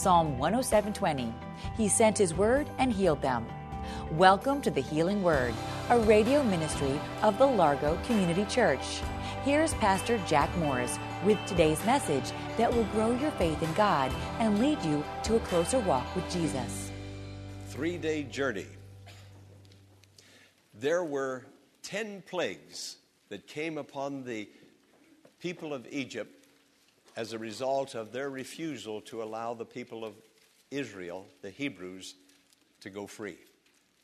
Psalm 107:20. He sent his word and healed them. Welcome to the Healing Word, a radio ministry of the Largo Community Church. Here's Pastor Jack Morris with today's message that will grow your faith in God and lead you to a closer walk with Jesus. 3-day journey. There were 10 plagues that came upon the people of Egypt as a result of their refusal to allow the people of Israel, the Hebrews, to go free.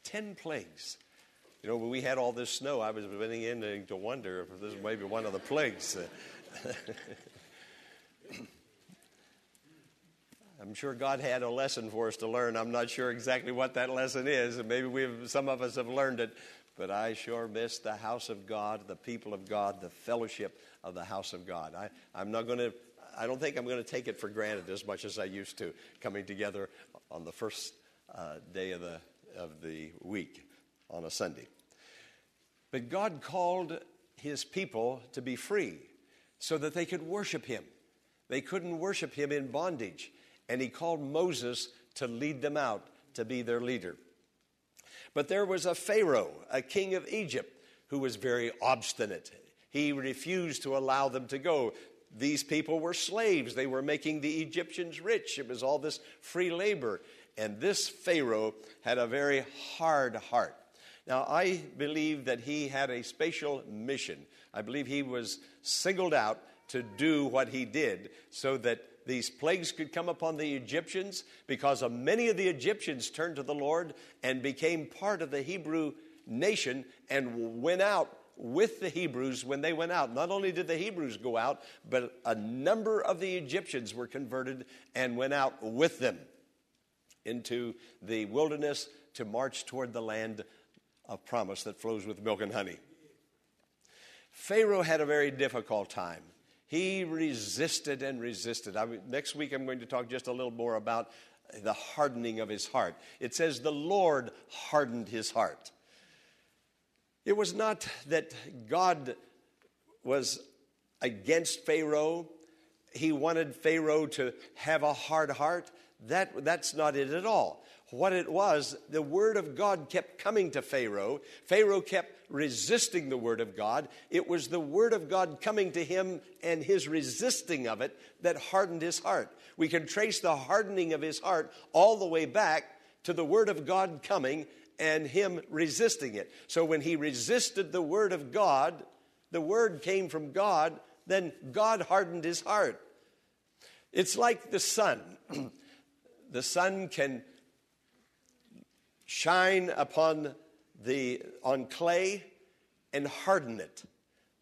Ten plagues. You know, when we had all this snow, I was beginning in to wonder if this is maybe one of the plagues. I'm sure God had a lesson for us to learn. I'm not sure exactly what that lesson is, maybe we've, some of us have learned it, but I sure miss the house of God, the people of God, the fellowship of the house of God. I, I'm not going to I don't think I'm going to take it for granted as much as I used to, coming together on the first uh, day of the, of the week on a Sunday. But God called his people to be free so that they could worship him. They couldn't worship him in bondage. And he called Moses to lead them out, to be their leader. But there was a Pharaoh, a king of Egypt, who was very obstinate. He refused to allow them to go these people were slaves. They were making the Egyptians rich. It was all this free labor. And this Pharaoh had a very hard heart. Now, I believe that he had a special mission. I believe he was singled out to do what he did so that these plagues could come upon the Egyptians because of many of the Egyptians turned to the Lord and became part of the Hebrew nation and went out with the Hebrews when they went out. Not only did the Hebrews go out, but a number of the Egyptians were converted and went out with them into the wilderness to march toward the land of promise that flows with milk and honey. Pharaoh had a very difficult time. He resisted and resisted. I, next week, I'm going to talk just a little more about the hardening of his heart. It says, The Lord hardened his heart. It was not that God was against Pharaoh. He wanted Pharaoh to have a hard heart. That, that's not it at all. What it was, the word of God kept coming to Pharaoh. Pharaoh kept resisting the word of God. It was the word of God coming to him and his resisting of it that hardened his heart. We can trace the hardening of his heart all the way back to the word of God coming and him resisting it. So when he resisted the word of God, the word came from God, then God hardened his heart. It's like the sun. the sun can shine upon the on clay and harden it.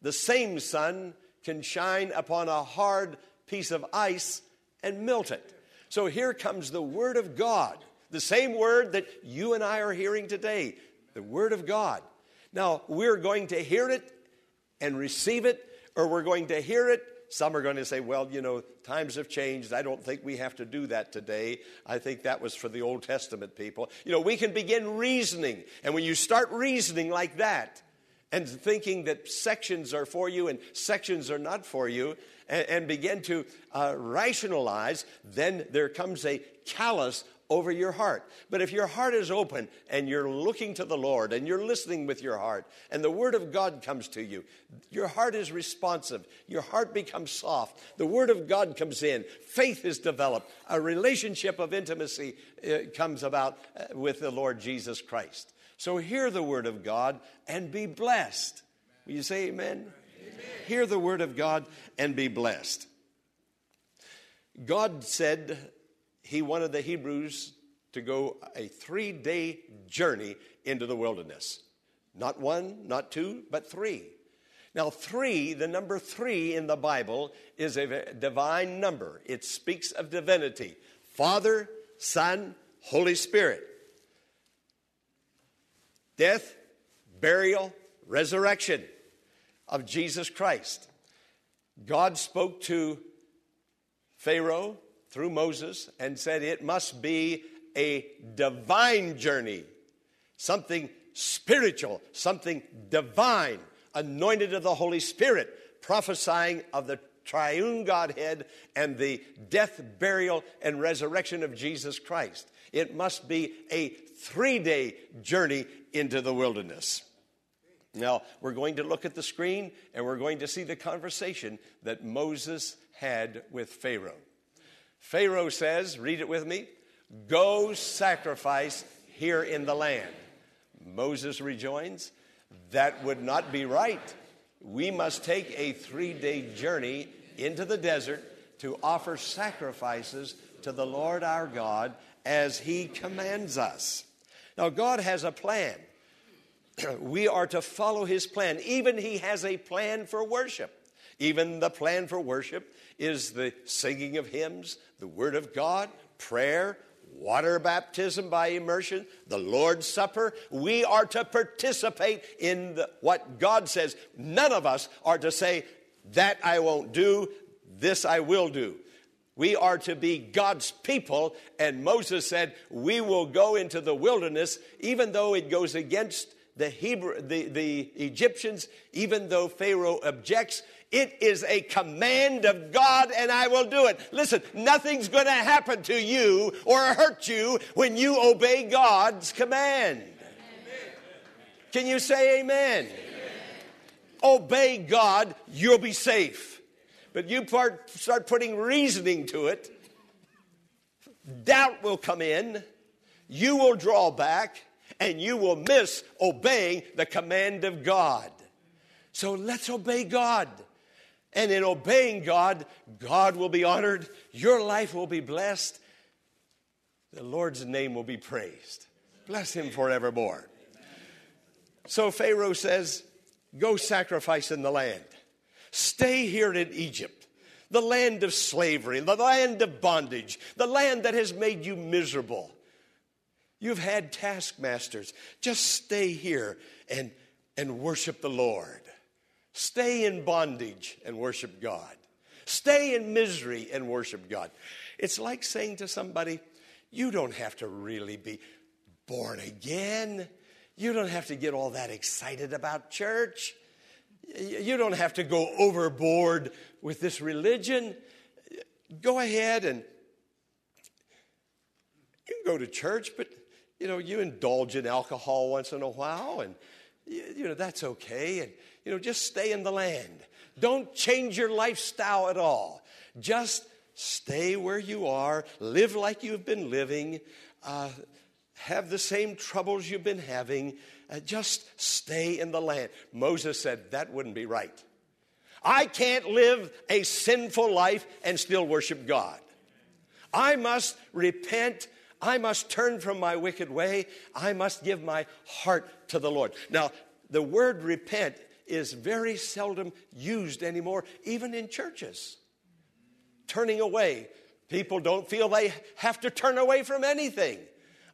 The same sun can shine upon a hard piece of ice and melt it. So here comes the word of God the same word that you and I are hearing today, the word of God. Now, we're going to hear it and receive it, or we're going to hear it. Some are going to say, well, you know, times have changed. I don't think we have to do that today. I think that was for the Old Testament people. You know, we can begin reasoning. And when you start reasoning like that, and thinking that sections are for you and sections are not for you, and, and begin to uh, rationalize, then there comes a callous over your heart. But if your heart is open and you're looking to the Lord and you're listening with your heart and the Word of God comes to you, your heart is responsive. Your heart becomes soft. The Word of God comes in. Faith is developed. A relationship of intimacy uh, comes about uh, with the Lord Jesus Christ. So hear the Word of God and be blessed. Will you say amen? amen? Hear the Word of God and be blessed. God said he wanted the Hebrews to go a three day journey into the wilderness. Not one, not two, but three. Now, three, the number three in the Bible, is a divine number. It speaks of divinity. Father, Son, Holy Spirit. Death, burial, resurrection of Jesus Christ. God spoke to Pharaoh through Moses and said it must be a divine journey, something spiritual, something divine, anointed of the Holy Spirit, prophesying of the triune Godhead and the death, burial, and resurrection of Jesus Christ. It must be a three day journey into the wilderness. Now, we're going to look at the screen and we're going to see the conversation that Moses had with Pharaoh. Pharaoh says, read it with me, go sacrifice here in the land. Moses rejoins, that would not be right. We must take a three day journey into the desert to offer sacrifices to the Lord our God as he commands us. Now, God has a plan. we are to follow his plan. Even he has a plan for worship. Even the plan for worship is the singing of hymns, the word of God, prayer, water baptism by immersion, the Lord's Supper. We are to participate in the, what God says. None of us are to say, That I won't do, this I will do. We are to be God's people, and Moses said, We will go into the wilderness, even though it goes against the, Hebrew, the, the Egyptians, even though Pharaoh objects, it is a command of God and I will do it. Listen, nothing's going to happen to you or hurt you when you obey God's command. Amen. Can you say amen? amen? Obey God, you'll be safe. But you part, start putting reasoning to it, doubt will come in, you will draw back, and you will miss obeying the command of God. So let's obey God. And in obeying God, God will be honored, your life will be blessed, the Lord's name will be praised. Bless him forevermore. So Pharaoh says, Go sacrifice in the land. Stay here in Egypt, the land of slavery, the land of bondage, the land that has made you miserable. You've had taskmasters. Just stay here and, and worship the Lord. Stay in bondage and worship God. Stay in misery and worship God. It's like saying to somebody, You don't have to really be born again. You don't have to get all that excited about church. You don't have to go overboard with this religion. Go ahead and you can go to church, but you know, you indulge in alcohol once in a while, and, you know, that's okay. And, you know, just stay in the land. Don't change your lifestyle at all. Just stay where you are, live like you've been living, uh, have the same troubles you've been having. Uh, just stay in the land. Moses said that wouldn't be right. I can't live a sinful life and still worship God. I must repent I must turn from my wicked way. I must give my heart to the Lord. Now, the word repent is very seldom used anymore, even in churches. Turning away. People don't feel they have to turn away from anything.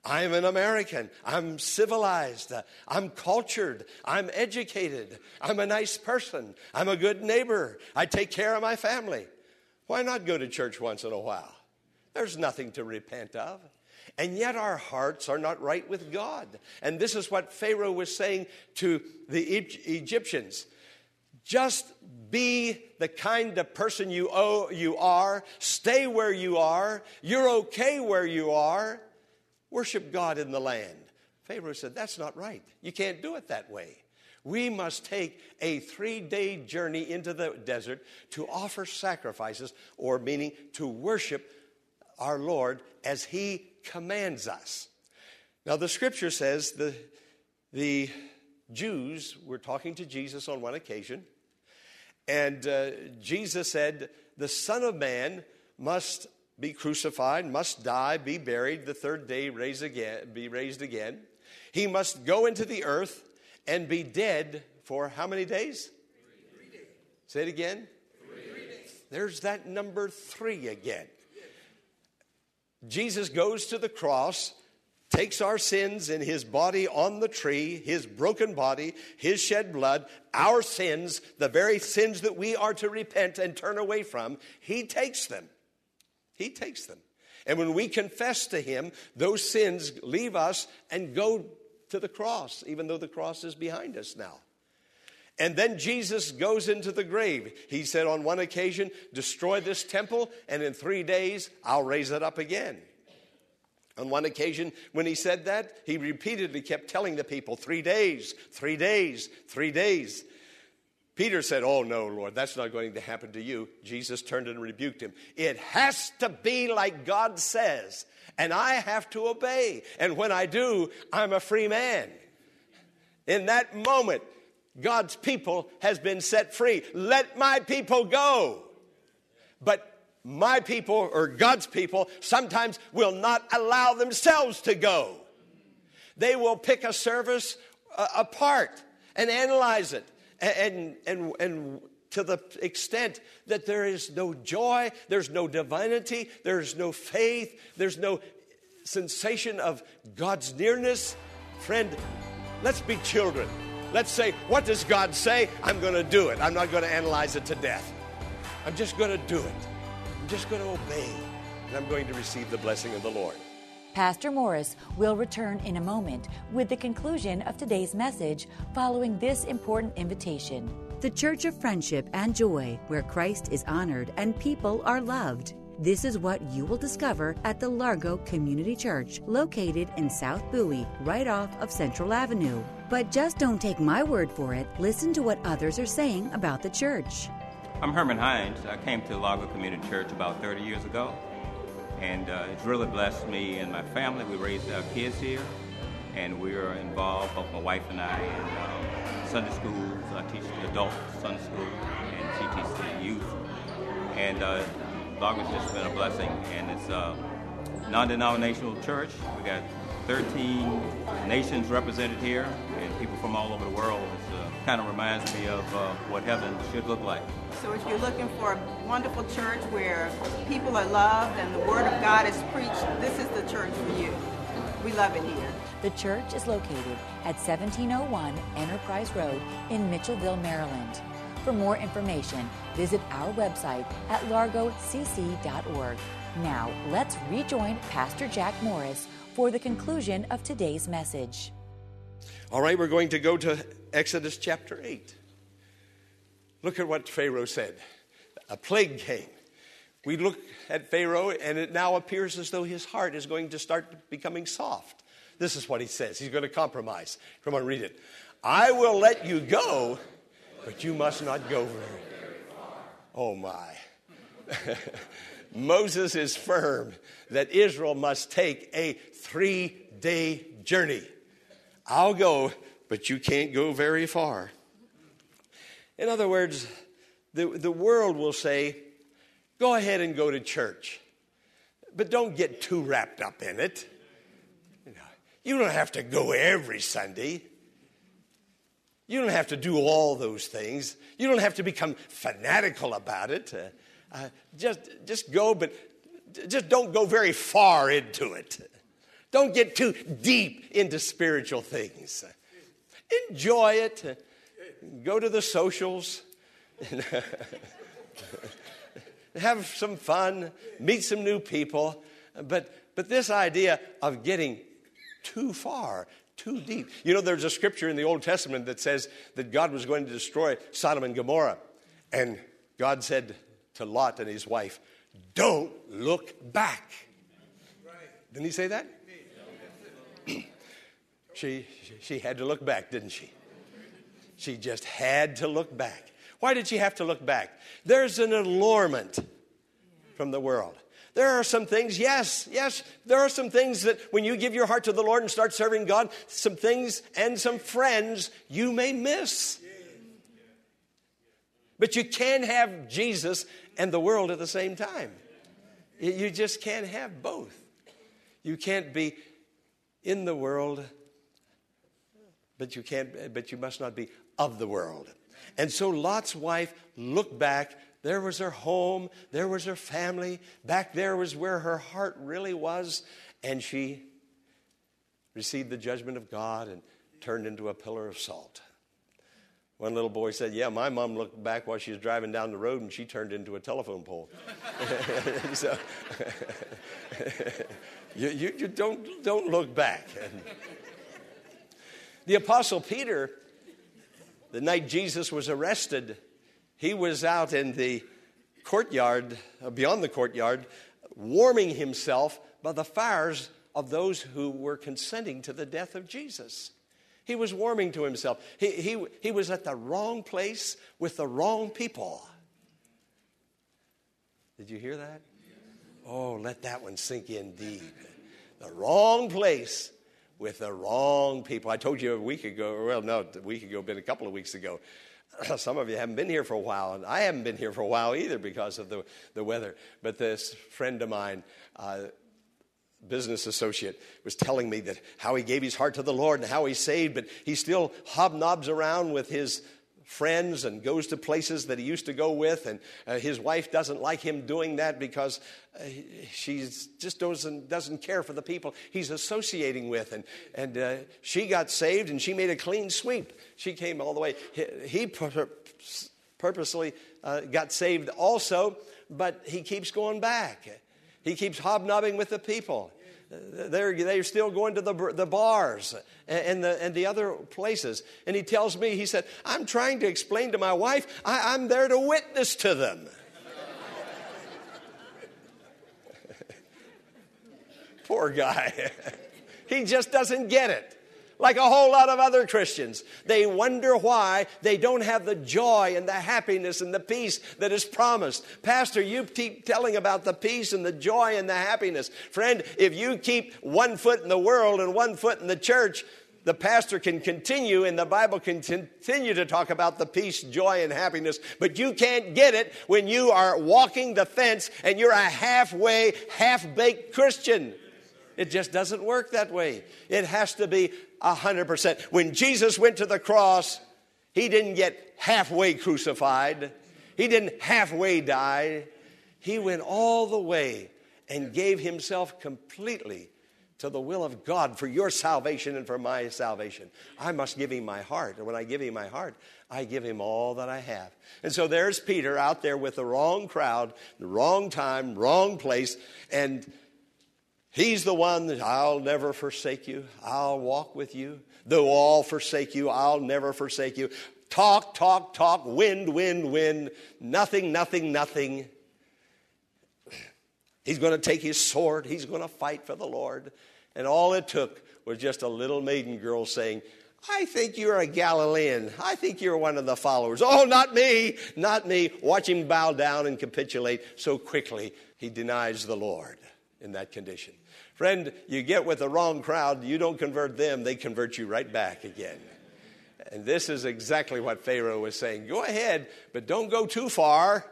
I'm an American. I'm civilized. I'm cultured. I'm educated. I'm a nice person. I'm a good neighbor. I take care of my family. Why not go to church once in a while? There's nothing to repent of. And yet our hearts are not right with God. And this is what Pharaoh was saying to the Egyptians. Just be the kind of person you, owe, you are. Stay where you are. You're okay where you are. Worship God in the land. Pharaoh said, That's not right. You can't do it that way. We must take a three day journey into the desert to offer sacrifices, or meaning to worship our Lord as He commands us. Now, the scripture says the, the Jews were talking to Jesus on one occasion, and uh, Jesus said, The Son of Man must be crucified, must die, be buried, the third day raise again, be raised again. He must go into the earth and be dead for how many days? Three days. Say it again. Three days. There's that number three again. Jesus goes to the cross, takes our sins in his body on the tree, his broken body, his shed blood, our sins, the very sins that we are to repent and turn away from, he takes them. He takes them. And when we confess to him, those sins leave us and go to the cross, even though the cross is behind us now. And then Jesus goes into the grave. He said on one occasion, Destroy this temple, and in three days I'll raise it up again. On one occasion, when he said that, he repeatedly kept telling the people, Three days, three days, three days. Peter said, Oh, no, Lord, that's not going to happen to you. Jesus turned and rebuked him. It has to be like God says, and I have to obey. And when I do, I'm a free man. In that moment, God's people has been set free. Let my people go. But my people or God's people sometimes will not allow themselves to go. They will pick a service uh, apart and analyze it and, and, and to the extent that there is no joy, there's no divinity, there's no faith, there's no sensation of God's nearness. Friend, let's be children. Let's say, what does God say? I'm going to do it. I'm not going to analyze it to death. I'm just going to do it. I'm just going to obey. And I'm going to receive the blessing of the Lord. Pastor Morris will return in a moment with the conclusion of today's message following this important invitation. The Church of Friendship and Joy, where Christ is honored and people are loved. This is what you will discover at the Largo Community Church, located in South Bowie, right off of Central Avenue. But just don't take my word for it. Listen to what others are saying about the church. I'm Herman Hines. I came to Largo Community Church about 30 years ago, and uh, it's really blessed me and my family. We raised our kids here, and we are involved, both my wife and I, in um, Sunday schools. I teach adult Sunday school, and she teaches the youth. And uh, Largo's just been a blessing, and it's a non-denominational church. We got 13 nations represented here, people from all over the world. It uh, kind of reminds me of uh, what heaven should look like. So if you're looking for a wonderful church where people are loved and the Word of God is preached, this is the church for you. We love it here. The church is located at 1701 Enterprise Road in Mitchellville, Maryland. For more information, visit our website at largocc.org. Now, let's rejoin Pastor Jack Morris for the conclusion of today's message. All right, we're going to go to Exodus chapter 8. Look at what Pharaoh said. A plague came. We look at Pharaoh, and it now appears as though his heart is going to start becoming soft. This is what he says. He's going to compromise. Come on, read it. I will let you go but you must not go very far. Oh my. Moses is firm that Israel must take a three day journey. I'll go, but you can't go very far. In other words, the, the world will say, go ahead and go to church, but don't get too wrapped up in it. You, know, you don't have to go every Sunday. You don't have to do all those things. You don't have to become fanatical about it. Uh, uh, just, just go, but just don't go very far into it. Don't get too deep into spiritual things. Enjoy it. Go to the socials. Have some fun. Meet some new people. But, but this idea of getting too far, too deep. You know, there's a scripture in the Old Testament that says that God was going to destroy Sodom and Gomorrah. And God said to Lot and his wife, Don't look back. Didn't he say that? she, she had to look back, didn't she? She just had to look back. Why did she have to look back? There's an allurement from the world. There are some things, yes, yes, there are some things that when you give your heart to the Lord and start serving God, some things and some friends you may miss. But you can't have Jesus and the world at the same time. You just can't have both. You can't be in the world, but you can't but you must not be of the world. And so Lot's wife looked back There was her home. There was her family. Back there was where her heart really was. And she received the judgment of God and turned into a pillar of salt. One little boy said, Yeah, my mom looked back while she was driving down the road and she turned into a telephone pole. so, you, you, you, don't, don't look back. the Apostle Peter, the night Jesus was arrested, he was out in the courtyard, uh, beyond the courtyard, warming himself by the fires of those who were consenting to the death of Jesus. He was warming to himself. He, he, he was at the wrong place with the wrong people. Did you hear that? Oh, let that one sink in deep. The wrong place with the wrong people. I told you a week ago, well, no, a week ago, been a couple of weeks ago. Some of you haven't been here for a while, and I haven't been here for a while either because of the, the weather. But this friend of mine, uh, business associate was telling me that how he gave his heart to the Lord and how he saved, but he still hobnobs around with his friends and goes to places that he used to go with and uh, his wife doesn't like him doing that because uh, she just doesn't, doesn't care for the people he's associating with and, and uh, she got saved and she made a clean sweep. She came all the way. He, he purposely uh, got saved also but he keeps going back he keeps hobnobbing with the people. They're, they're still going to the, the bars and the, and the other places. And he tells me, he said, I'm trying to explain to my wife, I, I'm there to witness to them. Poor guy. he just doesn't get it like a whole lot of other Christians. They wonder why they don't have the joy and the happiness and the peace that is promised. Pastor, you keep telling about the peace and the joy and the happiness. Friend, if you keep one foot in the world and one foot in the church, the pastor can continue and the Bible can continue to talk about the peace, joy, and happiness, but you can't get it when you are walking the fence and you're a halfway, half baked Christian. It just doesn't work that way. It has to be 100%. When Jesus went to the cross, he didn't get halfway crucified, he didn't halfway die. He went all the way and gave himself completely to the will of God for your salvation and for my salvation. I must give him my heart. And when I give him my heart, I give him all that I have. And so there's Peter out there with the wrong crowd, the wrong time, wrong place, and He's the one that I'll never forsake you. I'll walk with you. Though all forsake you, I'll never forsake you. Talk, talk, talk, wind, wind, wind. Nothing, nothing, nothing. He's going to take his sword. He's going to fight for the Lord. And all it took was just a little maiden girl saying, I think you're a Galilean. I think you're one of the followers. Oh, not me, not me. Watch him bow down and capitulate so quickly. He denies the Lord in that condition. Friend, you get with the wrong crowd, you don't convert them, they convert you right back again. And this is exactly what Pharaoh was saying. Go ahead, but don't go too far.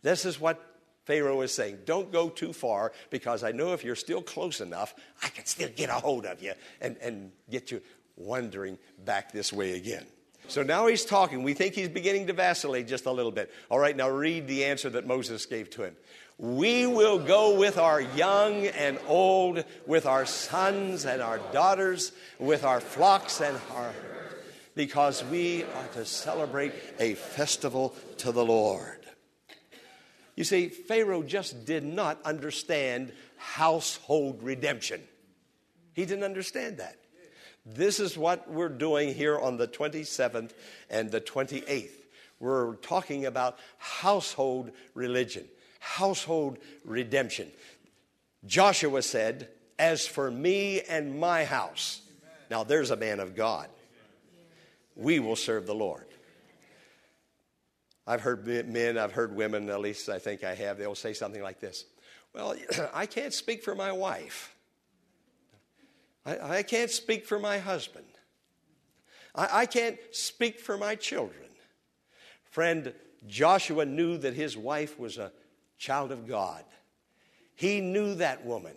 This is what Pharaoh was saying. Don't go too far because I know if you're still close enough, I can still get a hold of you and, and get you wandering back this way again. So now he's talking. We think he's beginning to vacillate just a little bit. All right, now read the answer that Moses gave to him. We will go with our young and old, with our sons and our daughters, with our flocks and our because we are to celebrate a festival to the Lord. You see, Pharaoh just did not understand household redemption. He didn't understand that. This is what we're doing here on the 27th and the 28th. We're talking about household religion household redemption. Joshua said, As for me and my house, now there's a man of God, we will serve the Lord. I've heard men, I've heard women, at least I think I have, they'll say something like this Well, I can't speak for my wife. I, I can't speak for my husband. I, I can't speak for my children. Friend, Joshua knew that his wife was a child of God. He knew that woman,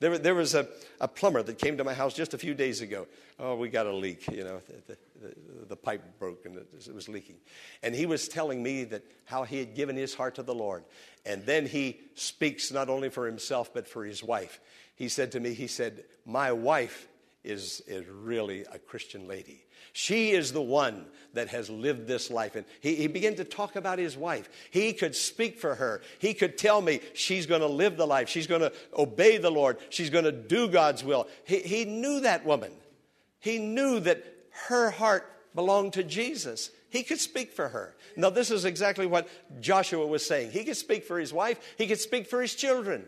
There, there was a, a plumber that came to my house just a few days ago. Oh, we got a leak, you know, the, the, the pipe broke and it, it was leaking. And he was telling me that how he had given his heart to the Lord. And then he speaks not only for himself, but for his wife. He said to me, he said, My wife is, is really a Christian lady. She is the one that has lived this life. And he, he began to talk about his wife. He could speak for her. He could tell me she's going to live the life. She's going to obey the Lord. She's going to do God's will. He, he knew that woman. He knew that her heart belonged to Jesus. He could speak for her. Now, this is exactly what Joshua was saying. He could speak for his wife, he could speak for his children.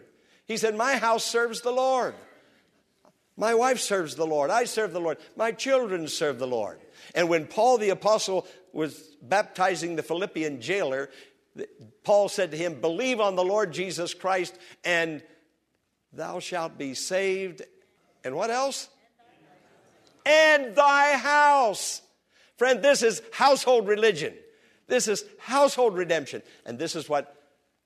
He said, My house serves the Lord. My wife serves the Lord. I serve the Lord. My children serve the Lord. And when Paul the apostle was baptizing the Philippian jailer, Paul said to him, Believe on the Lord Jesus Christ, and thou shalt be saved. And what else? And thy house. Friend, this is household religion. This is household redemption. And this is what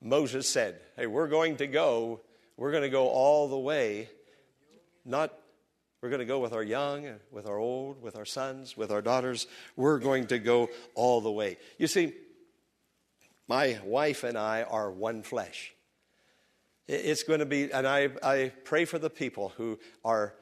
Moses said Hey, we're going to go, we're going to go all the way, not we're going to go with our young, with our old, with our sons, with our daughters. We're going to go all the way. You see, my wife and I are one flesh. It's going to be, and I, I pray for the people who are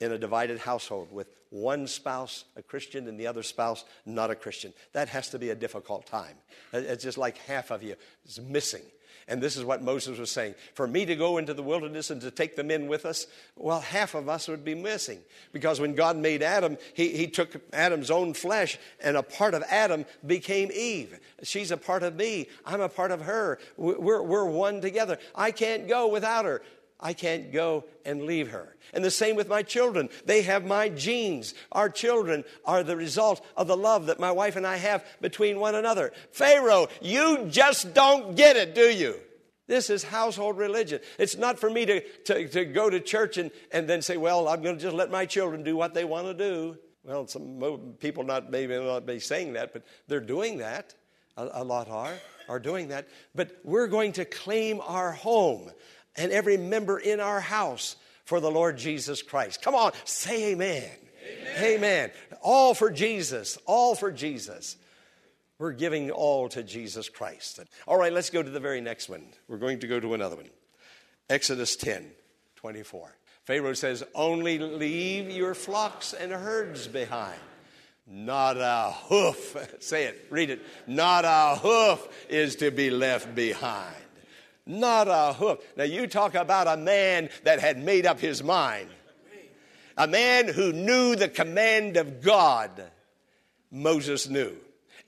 in a divided household with one spouse a Christian and the other spouse not a Christian. That has to be a difficult time. It's just like half of you is missing. And this is what Moses was saying. For me to go into the wilderness and to take the men with us, well, half of us would be missing. Because when God made Adam, he, he took Adam's own flesh, and a part of Adam became Eve. She's a part of me. I'm a part of her. We're, we're one together. I can't go without her. I can't go and leave her. And the same with my children. They have my genes. Our children are the result of the love that my wife and I have between one another. Pharaoh, you just don't get it, do you? This is household religion. It's not for me to, to, to go to church and, and then say, well, I'm going to just let my children do what they want to do. Well, some people not maybe not be saying that, but they're doing that. A, a lot are, are doing that. But we're going to claim our home and every member in our house for the Lord Jesus Christ. Come on, say amen. Amen. amen. All for Jesus. All for Jesus. We're giving all to Jesus Christ. All right, let's go to the very next one. We're going to go to another one. Exodus 10 24. Pharaoh says, Only leave your flocks and herds behind. Not a hoof, say it, read it. Not a hoof is to be left behind. Not a hoof. Now, you talk about a man that had made up his mind, a man who knew the command of God. Moses knew.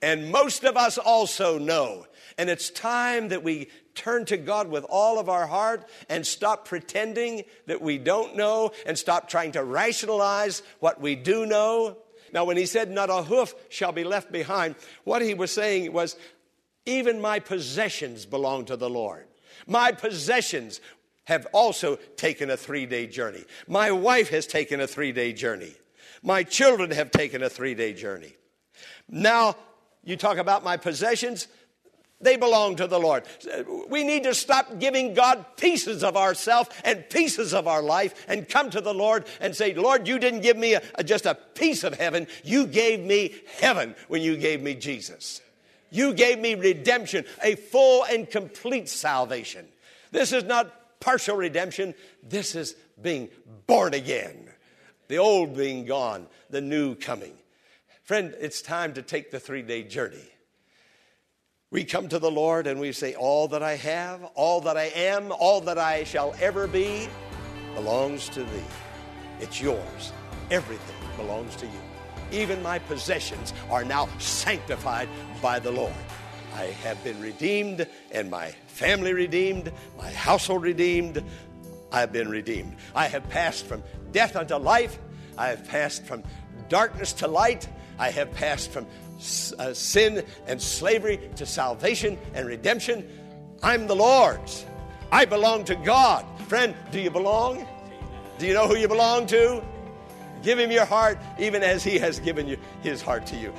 And most of us also know. And it's time that we turn to God with all of our heart and stop pretending that we don't know and stop trying to rationalize what we do know. Now, when he said, Not a hoof shall be left behind, what he was saying was, Even my possessions belong to the Lord. My possessions have also taken a three day journey. My wife has taken a three day journey. My children have taken a three day journey. Now, you talk about my possessions, they belong to the Lord. We need to stop giving God pieces of ourself and pieces of our life and come to the Lord and say, Lord, you didn't give me a, a, just a piece of heaven. You gave me heaven when you gave me Jesus. You gave me redemption, a full and complete salvation. This is not partial redemption, this is being born again. The old being gone, the new coming. Friend, it's time to take the three day journey. We come to the Lord and we say, All that I have, all that I am, all that I shall ever be belongs to thee. It's yours. Everything belongs to you. Even my possessions are now sanctified by the Lord. I have been redeemed, and my family redeemed, my household redeemed. I have been redeemed. I have passed from death unto life. I have passed from darkness to light. I have passed from uh, sin and slavery to salvation and redemption. I'm the Lord's. I belong to God. Friend, do you belong? Do you know who you belong to? Give him your heart, even as he has given you his heart to you.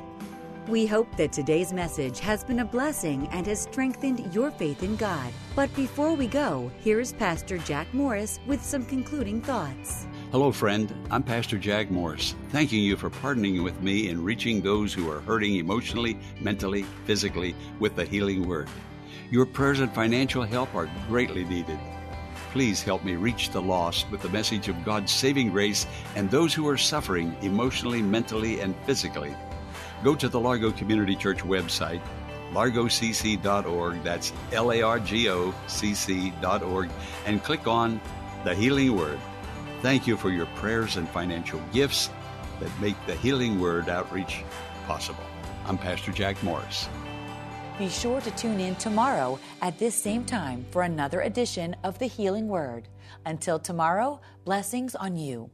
We hope that today's message has been a blessing and has strengthened your faith in God. But before we go, here's Pastor Jack Morris with some concluding thoughts. Hello, friend. I'm Pastor Jack Morris, thanking you for partnering with me in reaching those who are hurting emotionally, mentally, physically with the healing word. Your prayers and financial help are greatly needed. Please help me reach the lost with the message of God's saving grace and those who are suffering emotionally, mentally, and physically go to the Largo Community Church website, largocc.org, that's L A R G O C C.org, and click on the Healing Word. Thank you for your prayers and financial gifts that make the Healing Word outreach possible. I'm Pastor Jack Morris. Be sure to tune in tomorrow at this same time for another edition of the Healing Word. Until tomorrow, blessings on you.